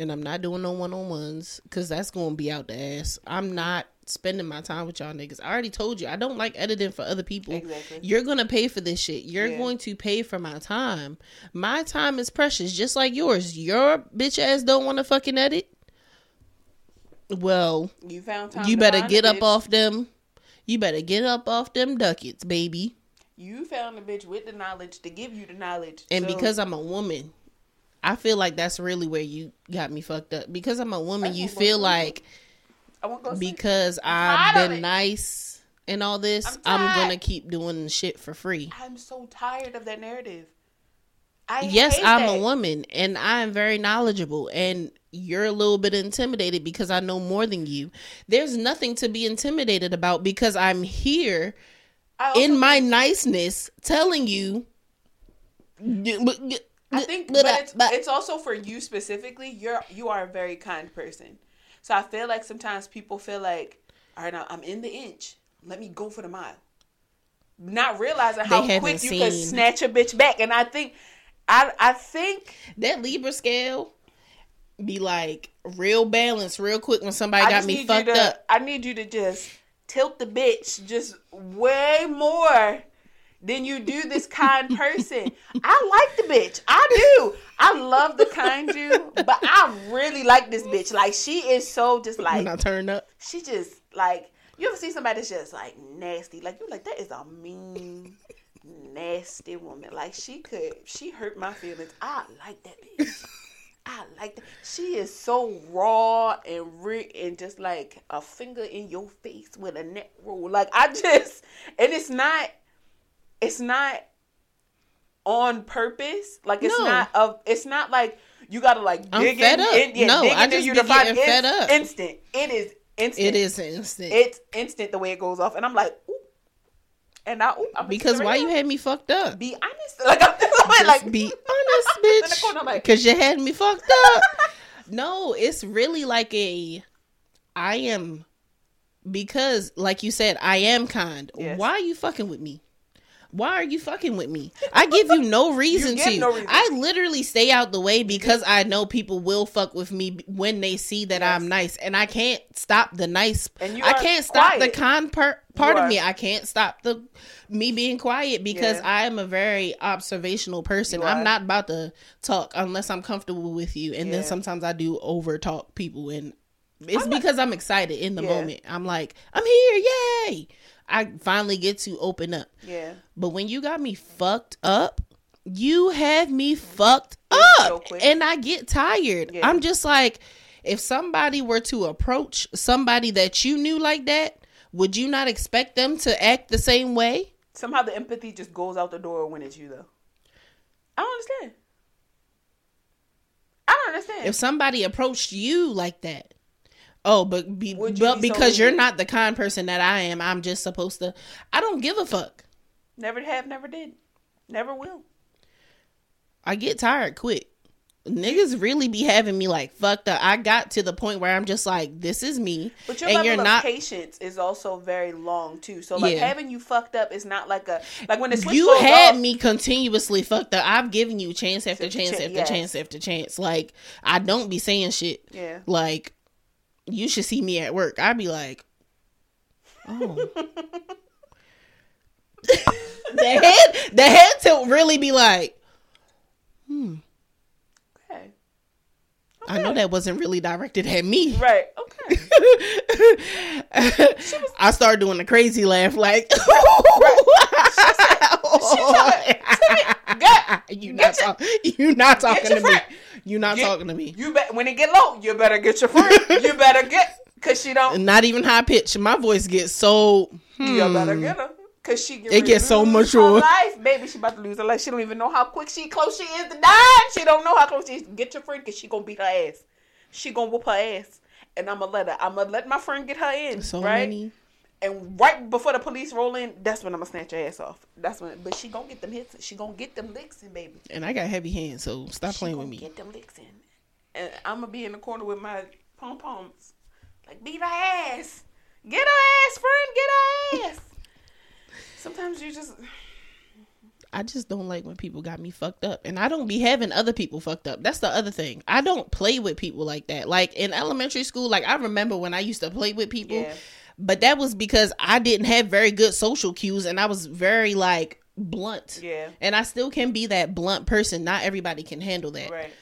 And I'm not doing no one on ones because that's going to be out the ass. I'm not spending my time with y'all niggas. I already told you I don't like editing for other people. Exactly. You're going to pay for this shit. You're Yeah. going to pay for my time. My time is precious, just like yours. Your bitch ass don't want to fucking edit. Well, You found time. you better get up bitch. off them. You better get up off them ducats, baby. You found a bitch with the knowledge to give you the knowledge. And So, because I'm a woman, I feel like that's really where you got me fucked up. Because I'm a woman, you feel like I won't go because I've been nice and all this, I'm I'm, gonna keep doing shit for free. I'm so tired of that narrative. I Yes, I'm that. a woman and I'm very knowledgeable and you're a little bit intimidated because I know more than you. There's nothing to be intimidated about because I'm here in my niceness telling you I think, but it's, it's also for you specifically. You're you are a very kind person, so I feel like sometimes people feel like, all right, now I'm in the inch. Let me go for the mile, not realizing how quick haven't you can snatch a bitch back. And I think, I I think that Libra scale be like real balanced real quick when somebody I got me fucked to. up. I need you to just tilt the bitch just way more than you do this kind person. I like the bitch. I do. I love the kind you, but I really like this bitch. Like she is so just like when I turn up. she just like you ever see somebody that's just like nasty like you like that is a mean nasty woman like she could she hurt my feelings i like that bitch i like that she is so raw and re- and just like a finger in your face with a neck roll like i just and it's not it's not on purpose like it's No. not of it's not like you gotta like I'm dig fed in, up. in- yeah, No, dig I just you be getting fed up. instant it is instant It is instant. it's instant the way it goes off, and I'm like. And I ooh, because why you had me fucked up? be honest? Like I'm just like, be honest, bitch. Because you had me fucked up. no, it's really like a. I am. Because, like you said, I am kind. Yes. Why are you fucking with me? Why are you fucking with me? I give you no reason give to. no reason. I literally stay out the way because I know people will fuck with me when they see that Yes. I'm nice, and I can't stop the nice. And you I can't stop the quiet. con per, part of me. I can't stop the me being quiet because Yeah. I am a very observational person. You I'm not about to talk unless I'm comfortable with you, and then sometimes I do over talk people, and it's because I'm excited in the Yeah. moment. I'm like, I'm here, yay! I finally get to open up. yeah, But when you got me fucked up, you have me fucked up. so and I get tired. Yeah. I'm just like, if somebody were to approach somebody that you knew like that, would you not expect them to act the same way? somehow the empathy just goes out the door when it's you, though. I don't understand. I don't understand. If somebody approached you like that, oh, but be, but be so because you're not the kind person that I am, I'm just supposed to. I don't give a fuck. never have, never did, never will. I get tired quick. Niggas really be having me like fucked up. I got to the point where I'm just like, this is me, But your and level of not. patience is also very long too. So like Yeah. having you fucked up is not like a like when the switch You had off, me continuously fucked up. I've given you chance after chance chan- after yes. chance after chance. Like I don't be saying shit. Yeah. Like you should see me at work. I'd be like, oh. the head, the head tilt really be like, hmm. Okay. I know that wasn't really directed at me. Right. Okay. I started doing a crazy laugh, like you not talk, you not talking to me. friend. You not talking to me. You bet when it get low, you better get your friend. you better get cause she don't. Not even high pitch. My voice gets so. You hmm. better get her. Cause she get It gets so mature. Life, baby, she about to lose her life. She don't even know how quick she close she is to die. She don't know how close she is. Get your friend, cause she gonna beat her ass. She gonna whoop her ass, and I'ma let her. I'ma let my friend get her in. So right? many. And right before the police roll in, that's when I'ma snatch your ass off. That's when. But she gonna get them hits. She gonna get them licks in, baby. And I got heavy hands, so stop She playing with me. Get them licks in, and I'm gonna be in the corner with my pom poms, like beat her ass, get her ass, friend, get her ass. Sometimes you just I just don't like when people got me fucked up. And I don't be having other people fucked up. That's the other thing. I don't play with people like that. Like in elementary school, like I remember when I used to play with people, Yeah. But that was because I didn't have very good social cues and I was very like blunt. Yeah. And I still can be that blunt person. Not everybody can handle that. Right.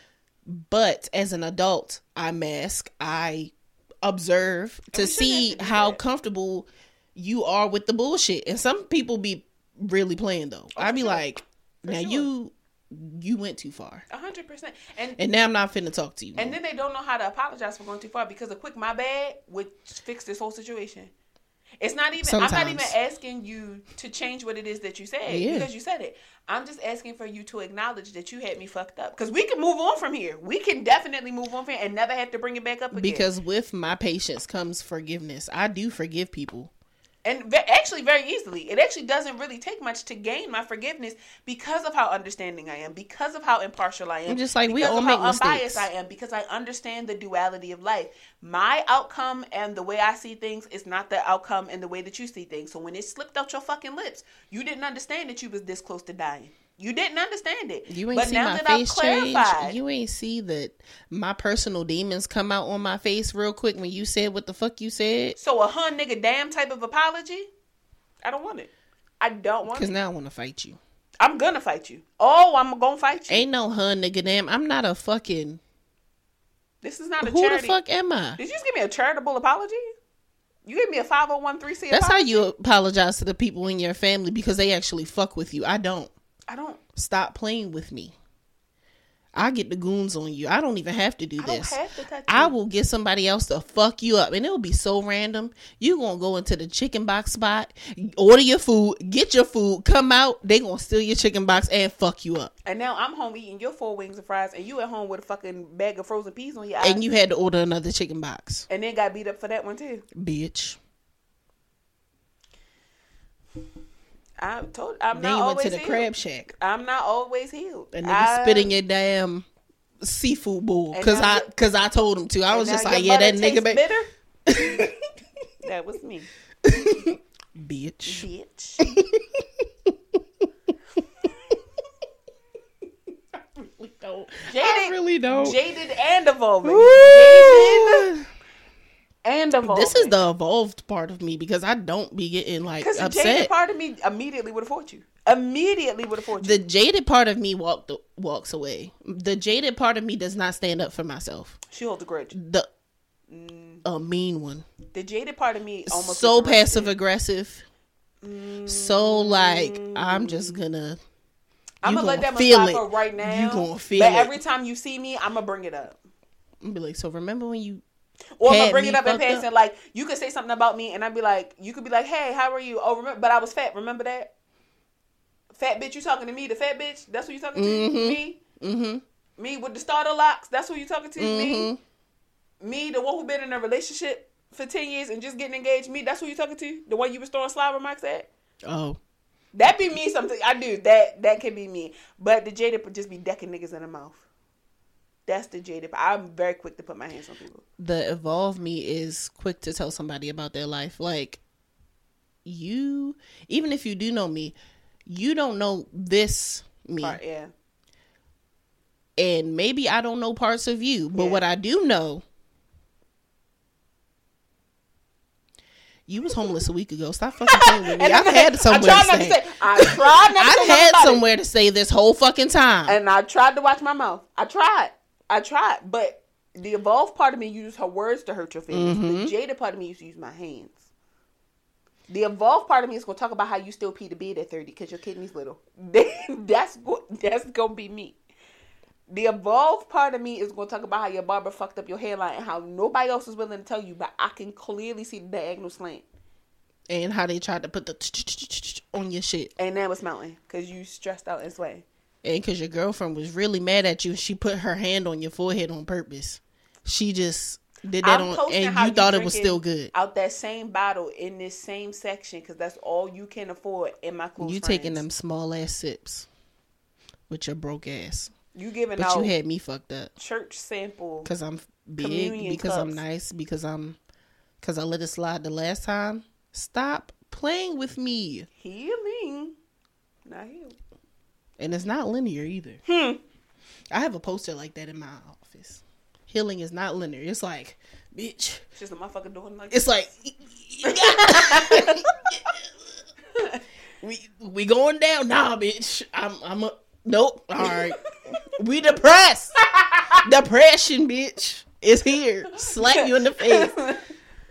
But as an adult, I mask, I observe to see how that. comfortable you are with the bullshit. And some people be really playing though. I be Oh, sure. like, now sure. you you went too far. A hundred percent. And And now I'm not finna talk to you. and then they don't know how to apologize for going too far because a quick my bad would fix this whole situation. It's not even. I'm not even asking you to change what it is that you said Yeah. because you said it. I'm just asking for you to acknowledge that you had me fucked up because we can move on from here. We can definitely move on from here and never have to bring it back up again. because with my patience comes forgiveness. I do forgive people. And ve- actually very easily. It actually doesn't really take much to gain my forgiveness because of how understanding i am because of how impartial i am I'm just like, we because all of make how unbiased mistakes. i am because i understand the duality of life. My outcome and the way i see things is not the outcome and the way that you see things. So when it slipped out your fucking lips you didn't understand that you was this close to dying you didn't understand it You ain't but see now my that face i've clarified change. You ain't see that my personal demons come out on my face real quick when you said what the fuck you said. so a hun nigga damn type of apology i don't want it i don't want it. Cause now I want to fight you. i'm gonna fight you oh i'm gonna fight you Ain't no hun nigga damn. I'm not a fucking. This is not a Who charity. the fuck am I? Did you just give me a charitable apology? You gave me a 5013C That's how you apologize to the people in your family because they actually fuck with you. I don't. I don't Stop playing with me. I get the goons on you. I don't even have to do I this. to I will get somebody else to fuck you up, and it'll be so random. You gonna go into the chicken box spot, order your food, get your food, come out. They gonna steal your chicken box and fuck you up, And now I'm home eating your four wings of fries and you at home with a fucking bag of frozen peas on your eye. and you had to order another chicken box, and then got beat up for that one too. bitch. I told I'm Then not you went always to the healed. crab shack, I'm not always healed. and nigga I- spit in your damn seafood bowl because I because I told him to. I was just like, yeah, that nigga, ba- bitter. that was me, bitch. bitch. Jaded, I really don't. jaded and evolving. Woo! Jaded and evolving. This is the evolved part of me because I don't be getting like Because the jaded upset. part of me immediately would have fought you. Immediately would have fought you. The jaded part of me walked walks away. The jaded part of me does not stand up for myself. she holds a grudge. The mm. a mean one, The jaded part of me almost so passive aggressive, mm. so like I'm just gonna. I'm gonna let that feel it. right now. You gonna feel but it. every time you see me, I'm gonna bring it up. I'm be like, so remember when you Or if gonna bring it up in passing. up? Like you could say something about me, and I'd be like, you could be like, "Hey, how are you? Oh, remember? But I was fat. Remember that? Fat bitch, you talking to me? The fat bitch? That's who you talking to? Mhm. Me? mm-hmm, Me with the starter locks? That's who you talking to? Me? mm-hmm. Me, the one who been in a relationship for ten years and just getting engaged? Me? That's who you talking to? The one you was throwing slide remarks at? Oh, That be me. Something I do. That that can be me. But the would just be decking niggas in the mouth. That's the jaded. I'm very quick to put my hands on people. the evolve me is quick to tell somebody about their life. Like you, even if you do know me, you don't know this me. Part, yeah. and maybe I don't know parts of you, but Yeah. what I do know, you was homeless a week ago. Stop fucking playing with me. I've I- had I somewhere tried to not to say. I tried not to I've had it. somewhere to stay this whole fucking time. and I tried to watch my mouth. I tried. I tried, but the evolved part of me used her words to hurt your feelings. Mm-hmm. The jaded part of me used to use my hands. The evolved part of me is gonna talk about how you still pee the bed at thirty because your kidney's little. that's that's gonna be me. The evolved part of me is gonna talk about how your barber fucked up your hairline and how nobody else is willing to tell you, but I can clearly see the diagonal slant. and how they tried to put the on your shit. And now it's mountain because you stressed out and sway. And because your girlfriend was really mad at you, she put her hand on your forehead on purpose. She just did that I'm on, and how you thought it was still good. Out that same bottle in this same section because that's all you can afford in my close You friends. taking them small ass sips with your broke ass, You giving but out you had me fucked up church sample. because I'm big, because I'm nice, because I'm, because I let it slide the last time. Stop playing with me. Healing, not healed. And it's not linear either. Hmm. I have a poster like that in my office. Healing is not linear. It's like, bitch. It's just a motherfucker doing like It's like we we going down. Nah, bitch. I'm I'm a nope. All right. we depressed. Depression, bitch, is here. Slap you in the face.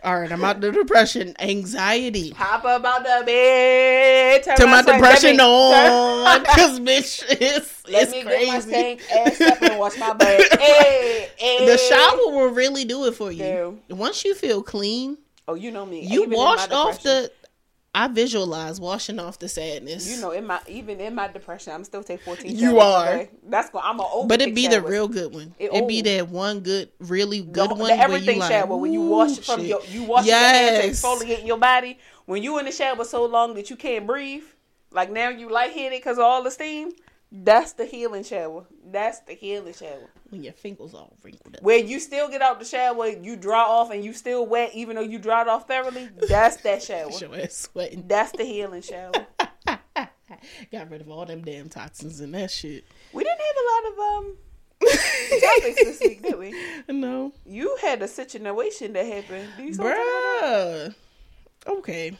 All right, I'm out the depression. Anxiety. Hop up out the bed. Turn Turn my swank, depression on. Cause bitch, it's, Let it's me get my crazy. stank ass up and wash my butt. hey, eh, hey. Eh. The shower will really do it for you. Damn. Once you feel clean, Oh, you know me. you Even washed off the. I visualize washing off the sadness. You know, in my even in my depression, I'm still take 14. You are. day. That's going. I'm a old. but it be the real good one. It- It, be that one good, really good the one. where everything you like, shower when you "Ooh, wash from shit." your you wash your hands and Yes. exfoliating your body. When you in the shower so long that you can't breathe, like now you lightheaded because of all the steam. That's the healing shower. That's the healing shower. When your fingers all wrinkled up. Where you still get out the shower, you dry off, and you still wet, even though you dried off thoroughly. That's that shower. Your ass sweating. That's the healing shower. Got rid of all them damn toxins and that shit. We didn't have a lot of um topics this week, did we? no, You had a situation that happened. Do you still wanna talk about bruh. Okay.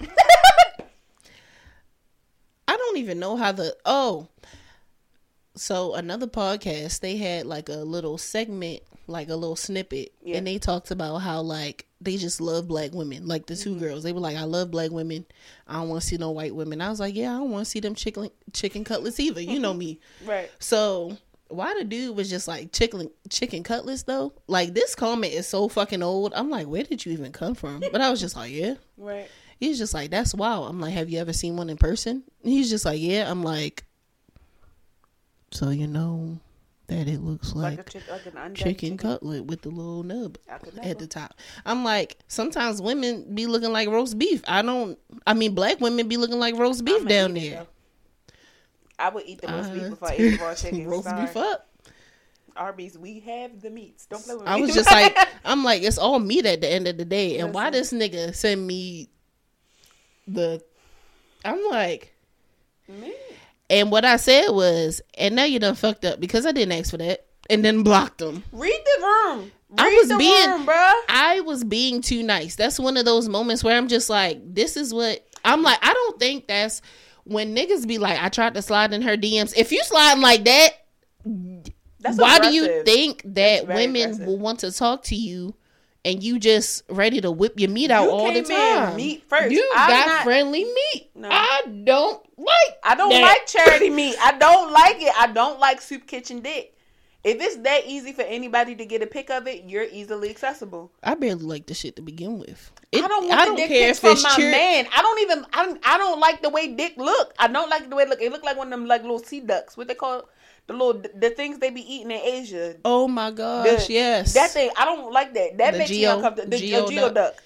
I don't even know how the oh. So another podcast, they had like a little segment, like a little snippet, Yeah. and they talked about how like they just love black women. Like the Mm-hmm. 2 girls, they were like, "I love black women. I don't want to see no white women." I was like, "Yeah, I don't want to see them chicken chicken cutlets either. You know me." Right. So why the dude was just like chicken chicken cutlets though? Like this comment is so fucking old. I'm like, where did you even come from? But I was just like, yeah. Right. He's just like, that's wild. I'm like, have you ever seen one in person? He's just like, yeah. I'm like, so you know that it looks Like, like, chick, like undone chicken cutlet with the little nub at the top. I'm like, sometimes women be looking like roast beef. I don't. I mean, black women be looking like roast beef down there. I would eat the roast beef Uh, before I eat raw chicken. roast Sorry. beef up. Arby's, we have the meats. Don't play with me. I was just like, I'm like, it's all meat at the end of the day. And why this nigga send me the? I'm like, Me? And what I said was, and now you done fucked up because I didn't ask for that, and then blocked them. Read the room. Read I was the being- room. I was being too nice. That's one of those moments where I'm just like, this is what I'm like. I don't think that's when niggas be like, I tried to slide in her DMs. If you sliding like that, That's why do you think that women aggressive. will want to talk to you and you just ready to whip your meat out You all the time? meat first. You I'm got not- friendly meat. No. I don't like. I don't that. like charity meat. I don't like it. I don't like soup kitchen dick. If it's that easy for anybody to get a pick of it, you're easily accessible. I barely like the shit to begin with. It- I don't want the dick pics from my cheer- man. I don't even. I don't. I don't like the way dick look. I don't like the way it look. It look like one of them like little sea ducks. What they call the little the things they be eating in Asia. Oh my gosh! The- yes, That thing, I don't like that. That The makes me uncomfortable. The geo geo, duck. geoduck.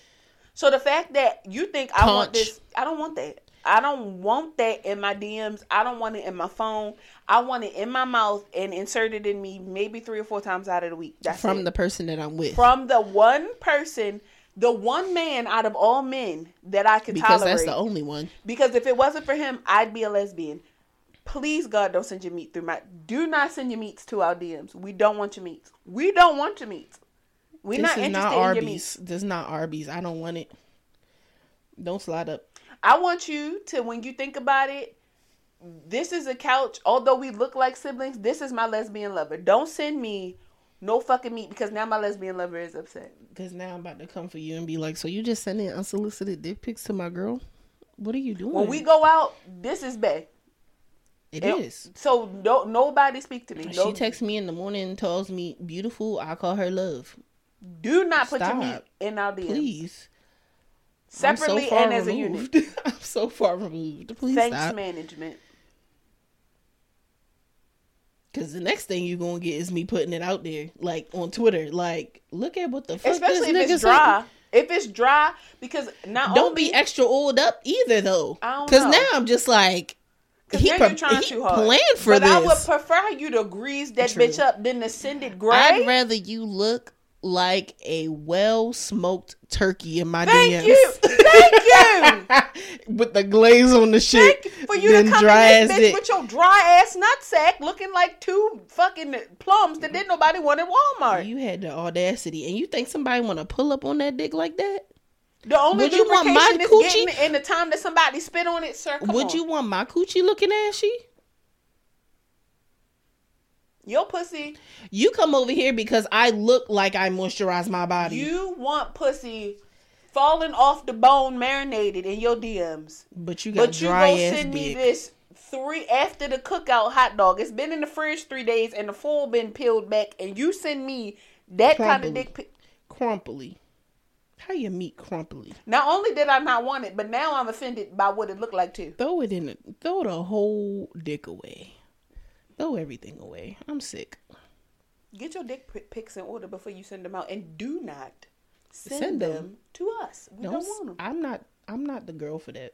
So the fact that you think I want this, I don't want that. I don't want that in my DMs. I don't want it in my phone. I want it in my mouth and inserted in me maybe three or four times out of the week. That's from it. the person that I'm with. from the one person, the one man out of all men that I could because tolerate. that's the only one. Because if it wasn't for him, I'd be a lesbian. Please, God, don't send your meat through my. Do not send your meats to our DMs. We don't want your meats. We don't want your meats. We're this not is interested not in your Arby's. meats. This is not Arby's. I don't want it. Don't slide up. I want you to, when you think about it, this is a couch. Although we look like siblings, this is my lesbian lover. Don't send me no fucking meat because now my lesbian lover is upset. Because now I'm about to come for you and be like, so you just sending unsolicited dick pics to my girl? What are you doing? When we go out, this is bad. It is. So no, nobody speak to me. She No, texts me in the morning and tells me, beautiful, I call her love. do not put your meat in our DMs. Please. So Separately far and as a unit. I'm so far removed. Please Thanks stop. management. Because the next thing you're going to get is me putting it out there, like on Twitter. Like, look at what the fuck Especially if it's dry. If it's dry, because not Don't only be extra oiled up either, though. I don't Because now I'm just like, he, now pre- you're trying he too hard. planned for but this. I would prefer you to grease that True. bitch up than to send it gray. I'd rather you look like a well smoked turkey in my Thank DMs. you, thank you. With the glaze on the shit. Thank- for you to come dry in this ass bitch dick. with your dry ass nutsack looking like two fucking plums that didn't nobody want at Walmart. You had the audacity, and you think somebody want to pull up on that dick like that? The only Would you want my coochie? in the time that somebody spit on it, sir. Come Would on. you want my coochie looking ashy? Your pussy. You come over here because I look like I moisturize my body. You want pussy falling off the bone, marinated in your DMs. but you got But you dry gonna ass send me this three after the cookout hot dog. It's been in the fridge three days and the full been peeled back, and you send me that kind of dick. pic- Crumply. How you meat crumply? Not only did I not want it, but now I'm offended by what it looked like too. Throw it in the throw the whole dick away. Throw everything away. I'm sick. Get your dick pic- pics in order before you send them out, and do not send, Send them. them. to us. We Don't, don't, want them. I'm not I'm not the girl for that.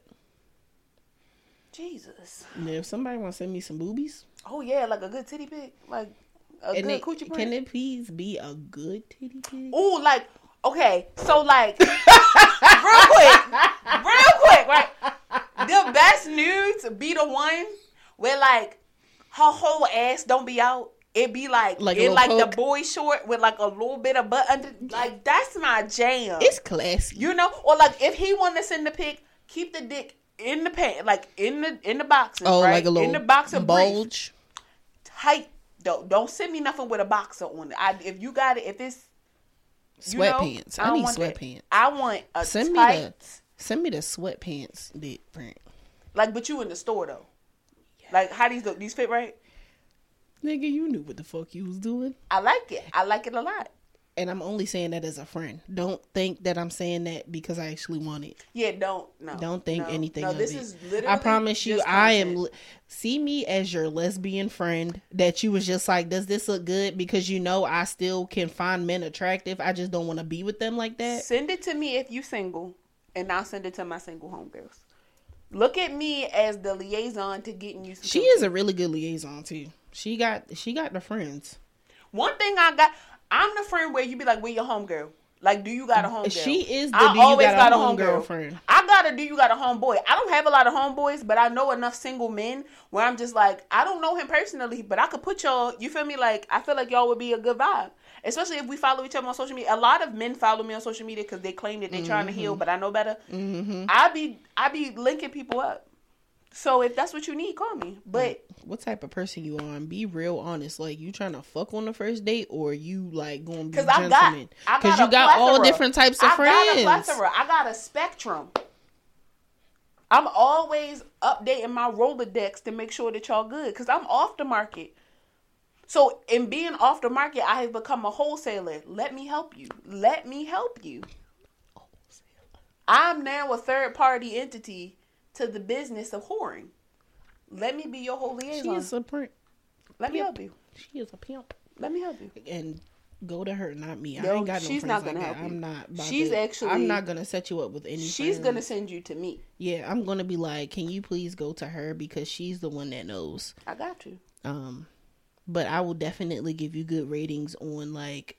Jesus. And if somebody wants to send me some boobies, Oh yeah, like a good titty pic, like a and good it, coochie can it please be a good titty pig? Oh, like okay, so like real quick, real quick, right? The best nudes be the one where like her whole ass don't be out. It be like, Like it like the boy short with like a little bit of butt under. Like that's my jam. It's classy. you know, or like if he want to send the pic, keep the dick in the pant, like in the in the boxes, oh, right? like a little in the boxer brief bulge. tight though. Don't send me nothing with a boxer on it. I, if you got it, if it's you know, Sweatpants. I, need sweatpants. I want a Send me tight, the send me the sweatpants dick print. like, but you in the store though. Like how these look? These fit right? Nigga, you knew what the fuck you was doing. I like it. I like it a lot. And I'm only saying that as a friend. Don't think that I'm saying that because I actually want it. Yeah, don't no. Don't think no, anything No, of this it. is literally. I promise you, I am. See me as your lesbian friend that you was just like, does this look good? Because you know I still can find men attractive. I just don't want to be with them like that. Send it to me if you single, and I'll send it to my single homegirls. Look at me as the liaison to getting you. She is a really good liaison too. She got she got the friends. One thing I got, I'm the friend where you be like, "Where your homegirl?" Like, do you got a homegirl? She is the I do you always got, a homegirl. friend. I got a do you got a homeboy. I don't have a lot of homeboys, but I know enough single men where I'm just like, I don't know him personally, but I could put y'all. You feel me? Like, I feel like y'all would be a good vibe, especially if we follow each other on social media. A lot of men follow me on social media because they claim that they're trying to heal, Mm-hmm. but I know better. I be I be linking people up. So if that's what you need, call me. But mm. What type of person you are? And be real honest. Like you trying to fuck on the first date, or you like going to be Because I got, gentleman? I Because got you got all different types of I friends. got a plethora. I got a spectrum. I'm always updating my Rolodex to make sure that y'all good because I'm off the market. So in being off the market, I have become a wholesaler. Let me help you. Let me help you. I'm now a third party entity to the business of whoring. Let me be your whole liaison. She is a pimp. Let me help you. She is a pimp. Let me help you. And go to her, not me. I ain't got no she's friends not like gonna that. help you. I'm not. She's to- actually- I'm not gonna set you up with any. She's friends. gonna send you to me. Yeah, I'm gonna be like, can you please go to her because she's the one that knows. I got you. Um, but I will definitely give you good ratings on like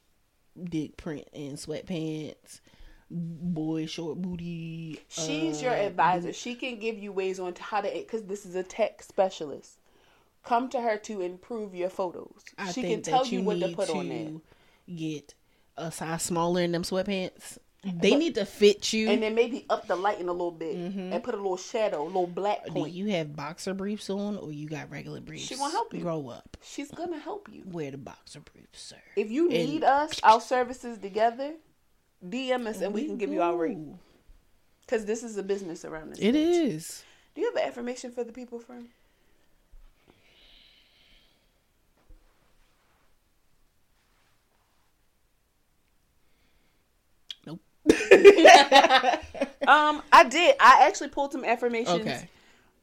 dick print and sweatpants, boy short booty. She's uh, your advisor. She can give you ways on how to because this is a tech specialist. Come to her to improve your photos. I she can tell you, you what to put on there. Get a size smaller in them sweatpants. They need to fit you. And then maybe up the lighting a little bit and put a little shadow, a little black Do point. you have boxer briefs on or you got regular briefs? She gonna help you. Grow up. She's gonna help you. Wear the boxer briefs, sir. If you And- need us, our services together, DM us and we can give you our rate. Because this is a business around this. It is. Do you have an affirmation for the people, friend? Nope. Um, I did. I actually pulled some affirmations. Okay.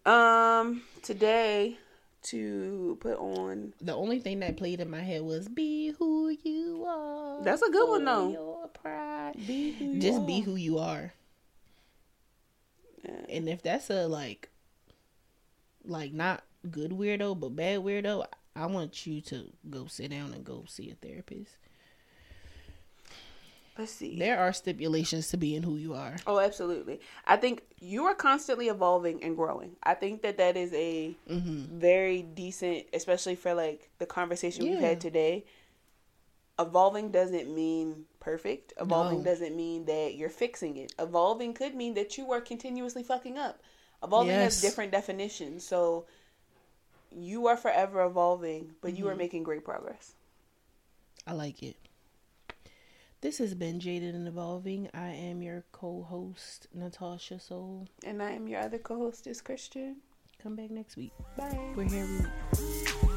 Um, today to put on. The only thing that played in my head was "Be who you are." That's a good one, though. Your pride. Be who you Just are. be who you are. Yeah. And if that's a like, like not good weirdo but bad weirdo, I want you to go sit down and go see a therapist. Let's see. There are stipulations to being who you are. Oh, absolutely. I think you are constantly evolving and growing. I think that that is a Mm-hmm. very decent, especially for like the conversation we've had today. Evolving doesn't mean perfect. Evolving No. doesn't mean that you're fixing it. Evolving could mean that you are continuously fucking up. Evolving has Yes. different definitions. So you are forever evolving, but you are making great progress. I like it. This has been Jaded and Evolving. I am your co-host Natasha Soul. And I am your other co hostess, Christian. Come back next week. Bye. We're here every week.